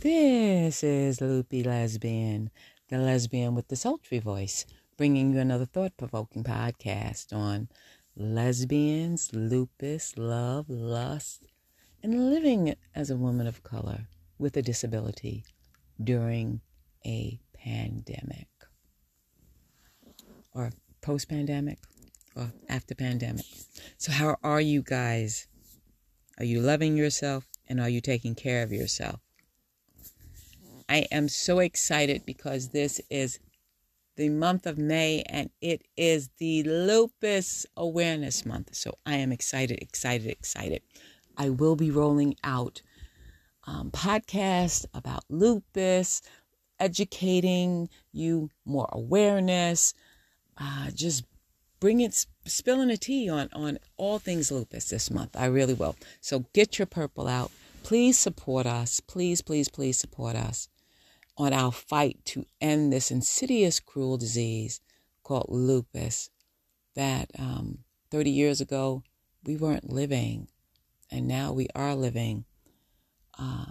This is Loopy Lesbian, the lesbian with the sultry voice, bringing you another thought provoking podcast on lesbians, lupus, love, lust, and living as a woman of color with a disability during a pandemic or post pandemic or after pandemic. So, how are you guys? Are you loving yourself and are you taking care of yourself? I am so excited because this is the month of May and it is the Lupus Awareness Month. So I am excited, excited, excited. I will be rolling out um, podcasts about lupus, educating you more awareness, uh, just bringing spilling a tea on on all things lupus this month. I really will. So get your purple out. Please support us. Please, please, please support us on our fight to end this insidious, cruel disease called lupus that um, 30 years ago we weren't living, and now we are living. Uh,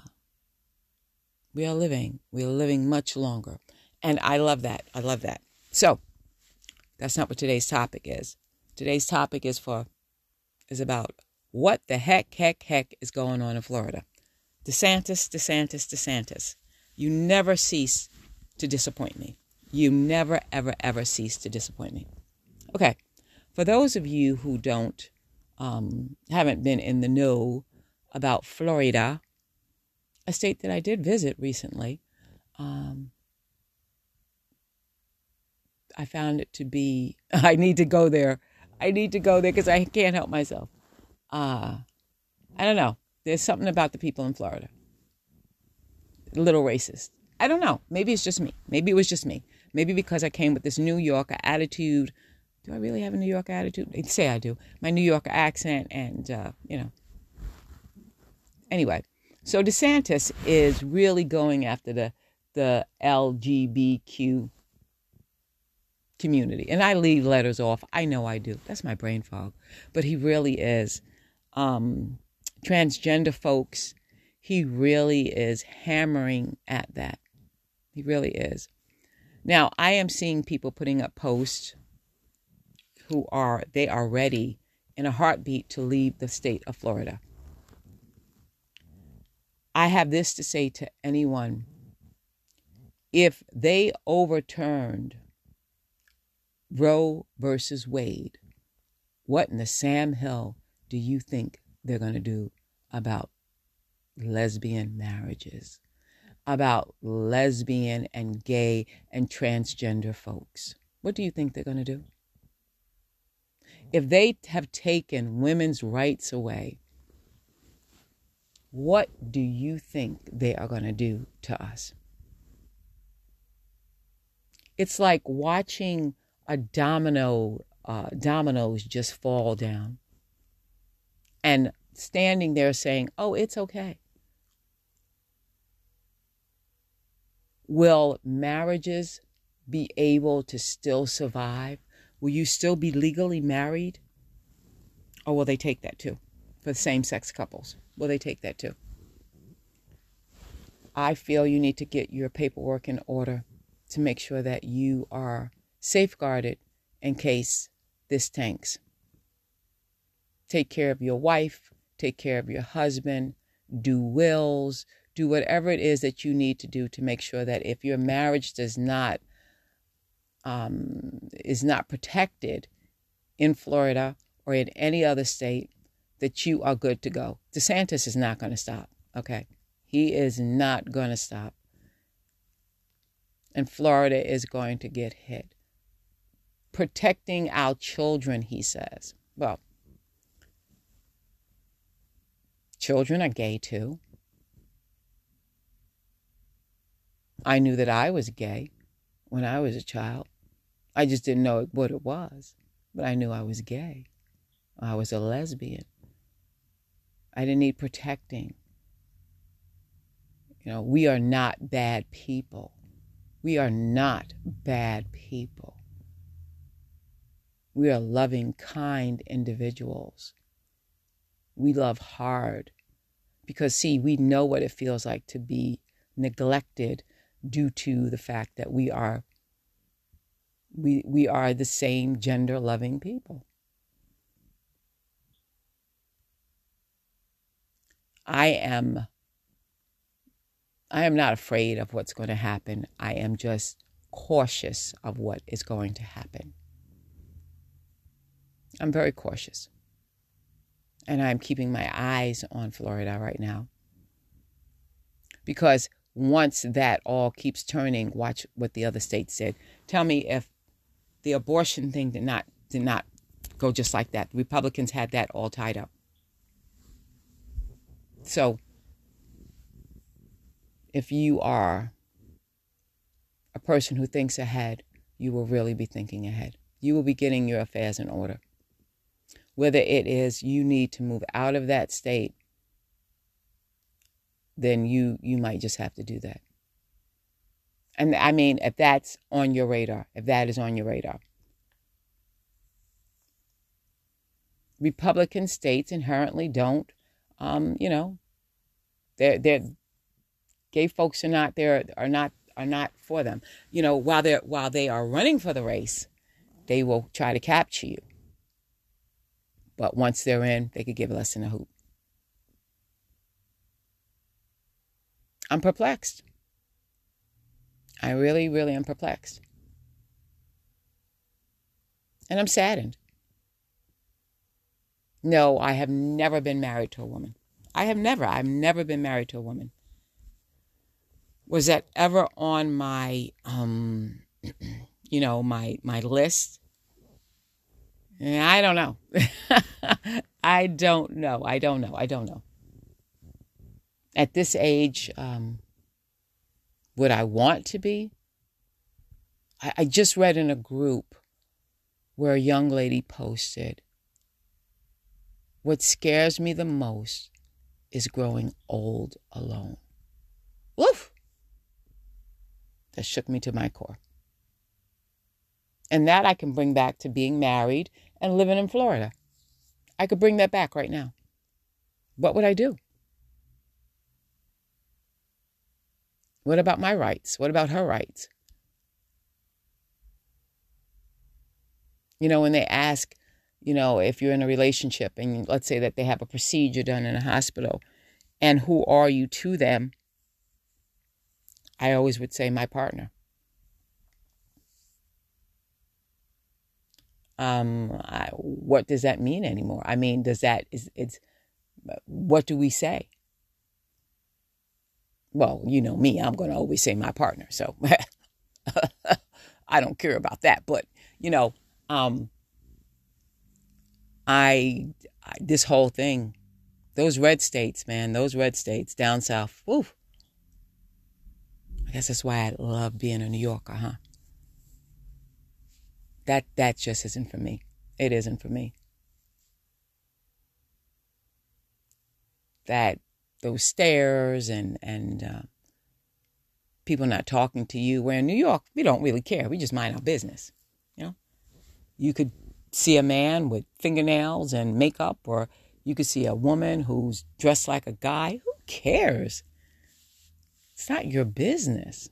we are living. We are living much longer. And I love that. I love that. So, that's not what today's topic is. Today's topic is for is about what the heck, heck, heck is going on in Florida. DeSantis, DeSantis, DeSantis. You never cease to disappoint me. You never, ever, ever cease to disappoint me. Okay, for those of you who don't, um, haven't been in the know about Florida, a state that I did visit recently, um, I found it to be, I need to go there. I need to go there because I can't help myself. Uh, I don't know. There's something about the people in Florida little racist. I don't know. Maybe it's just me. Maybe it was just me. Maybe because I came with this New Yorker attitude. Do I really have a New Yorker attitude? They say I do. My New Yorker accent, and uh, you know. Anyway, so DeSantis is really going after the the LGBTQ community, and I leave letters off. I know I do. That's my brain fog, but he really is. Um, transgender folks he really is hammering at that. He really is. Now, I am seeing people putting up posts who are they are ready in a heartbeat to leave the state of Florida. I have this to say to anyone. If they overturned Roe versus Wade, what in the Sam Hill do you think they're going to do about lesbian marriages, about lesbian and gay and transgender folks. What do you think they're going to do? If they have taken women's rights away, what do you think they are going to do to us? It's like watching a domino, uh, dominoes just fall down and standing there saying, oh, it's okay. Will marriages be able to still survive? Will you still be legally married? Or will they take that too? For same sex couples, will they take that too? I feel you need to get your paperwork in order to make sure that you are safeguarded in case this tanks. Take care of your wife, take care of your husband, do wills, do whatever it is that you need to do to make sure that if your marriage does not um, is not protected in Florida or in any other state, that you are good to go. DeSantis is not going to stop. Okay, he is not going to stop, and Florida is going to get hit. Protecting our children, he says. Well, children are gay too. I knew that I was gay when I was a child. I just didn't know what it was, but I knew I was gay. I was a lesbian. I didn't need protecting. You know, we are not bad people. We are not bad people. We are loving, kind individuals. We love hard because, see, we know what it feels like to be neglected due to the fact that we are we we are the same gender loving people. I am I am not afraid of what's going to happen. I am just cautious of what is going to happen. I'm very cautious. And I'm keeping my eyes on Florida right now. Because once that all keeps turning, watch what the other states said. Tell me if the abortion thing did not did not go just like that. Republicans had that all tied up. So if you are a person who thinks ahead, you will really be thinking ahead. You will be getting your affairs in order. Whether it is you need to move out of that state, then you you might just have to do that. And I mean, if that's on your radar, if that is on your radar. Republican states inherently don't, um, you know, they're, they're, gay folks are not there, are not are not for them. You know, while they're while they are running for the race, they will try to capture you. But once they're in, they could give less than a hoot. I'm perplexed. I really, really am perplexed. And I'm saddened. No, I have never been married to a woman. I have never. I've never been married to a woman was that ever on my um you know my my list i don't know i don't know i don't know i don't know at this age um would i want to be I, I just read in a group where a young lady posted what scares me the most is growing old alone woof that shook me to my core. And that I can bring back to being married and living in Florida. I could bring that back right now. What would I do? What about my rights? What about her rights? You know, when they ask, you know, if you're in a relationship and let's say that they have a procedure done in a hospital, and who are you to them? I always would say my partner. Um, I, what does that mean anymore? I mean, does that is it's what do we say? Well, you know me, I'm going to always say my partner, so I don't care about that. But you know, um, I, I this whole thing, those red states, man, those red states down south, I guess that's why I love being a New Yorker, huh? That that just isn't for me. It isn't for me. That those stares and and uh, people not talking to you. Where in New York, we don't really care. We just mind our business. You know, you could see a man with fingernails and makeup, or you could see a woman who's dressed like a guy. Who cares? It's not your business.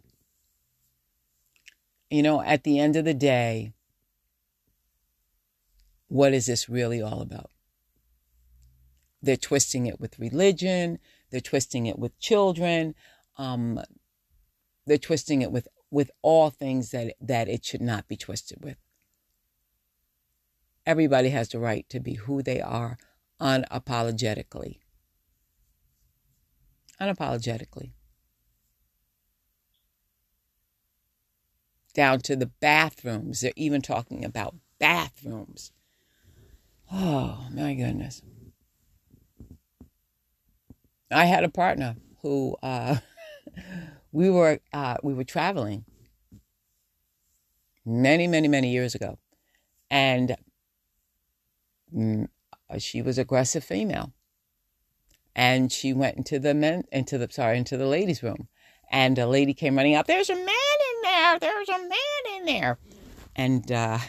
You know, at the end of the day, what is this really all about? They're twisting it with religion. They're twisting it with children. Um, they're twisting it with, with all things that, that it should not be twisted with. Everybody has the right to be who they are unapologetically. Unapologetically. down to the bathrooms. They're even talking about bathrooms. Oh, my goodness. I had a partner who uh, we were uh, we were traveling many, many, many years ago, and mm, she was aggressive female, and she went into the men into the sorry into the ladies' room, and a lady came running up. There's a man in there. There's a man in there. And uh,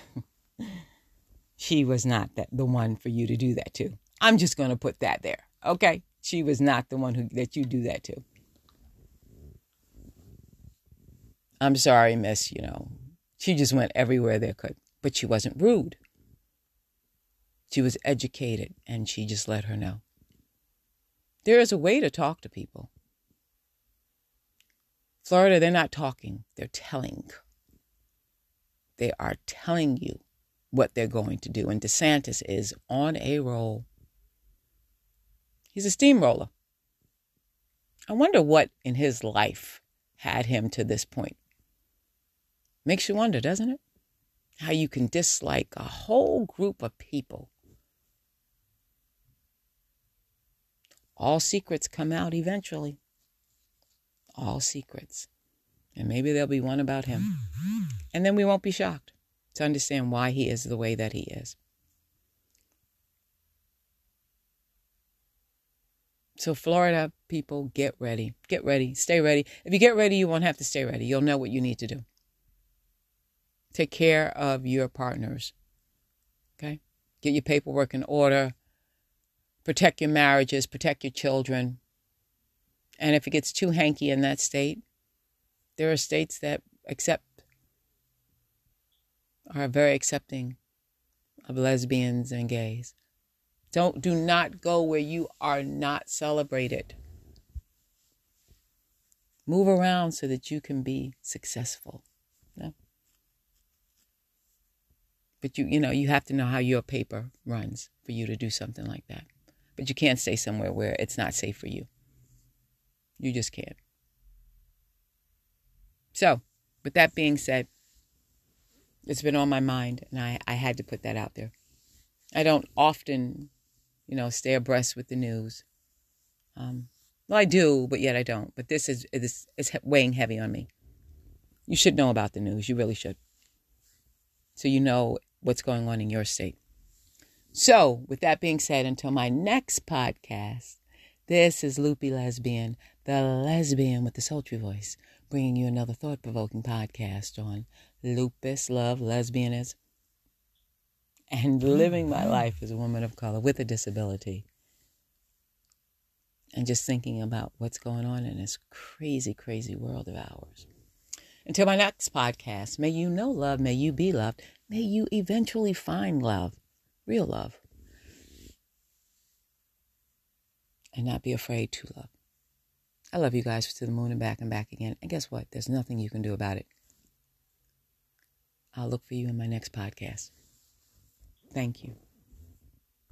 she was not that, the one for you to do that to. I'm just going to put that there. Okay? She was not the one who that you do that to. I'm sorry, miss, you know, she just went everywhere there could. But she wasn't rude. She was educated and she just let her know. There is a way to talk to people. Florida, they're not talking, they're telling. They are telling you what they're going to do. And DeSantis is on a roll. He's a steamroller. I wonder what in his life had him to this point. Makes you wonder, doesn't it? How you can dislike a whole group of people. All secrets come out eventually. All secrets. And maybe there'll be one about him. Mm-hmm. And then we won't be shocked to understand why he is the way that he is. So, Florida people, get ready. Get ready. Stay ready. If you get ready, you won't have to stay ready. You'll know what you need to do. Take care of your partners. Okay? Get your paperwork in order. Protect your marriages. Protect your children. And if it gets too hanky in that state, there are states that accept, are very accepting of lesbians and gays. Don't do not go where you are not celebrated. Move around so that you can be successful. But you you know, you have to know how your paper runs for you to do something like that. But you can't stay somewhere where it's not safe for you. You just can't. So, with that being said, it's been on my mind and I, I had to put that out there. I don't often you know, stay abreast with the news. Um, well, I do, but yet I don't. But this is is is weighing heavy on me. You should know about the news. You really should. So you know what's going on in your state. So, with that being said, until my next podcast, this is Loopy Lesbian, the lesbian with the sultry voice, bringing you another thought provoking podcast on lupus, love, lesbianism and living my mm-hmm. life as a woman of color with a disability. And just thinking about what's going on in this crazy, crazy world of ours. Until my next podcast, may you know love, may you be loved, may you eventually find love, real love, and not be afraid to love. I love you guys to the moon and back and back again. And guess what? There's nothing you can do about it. I'll look for you in my next podcast. Thank you.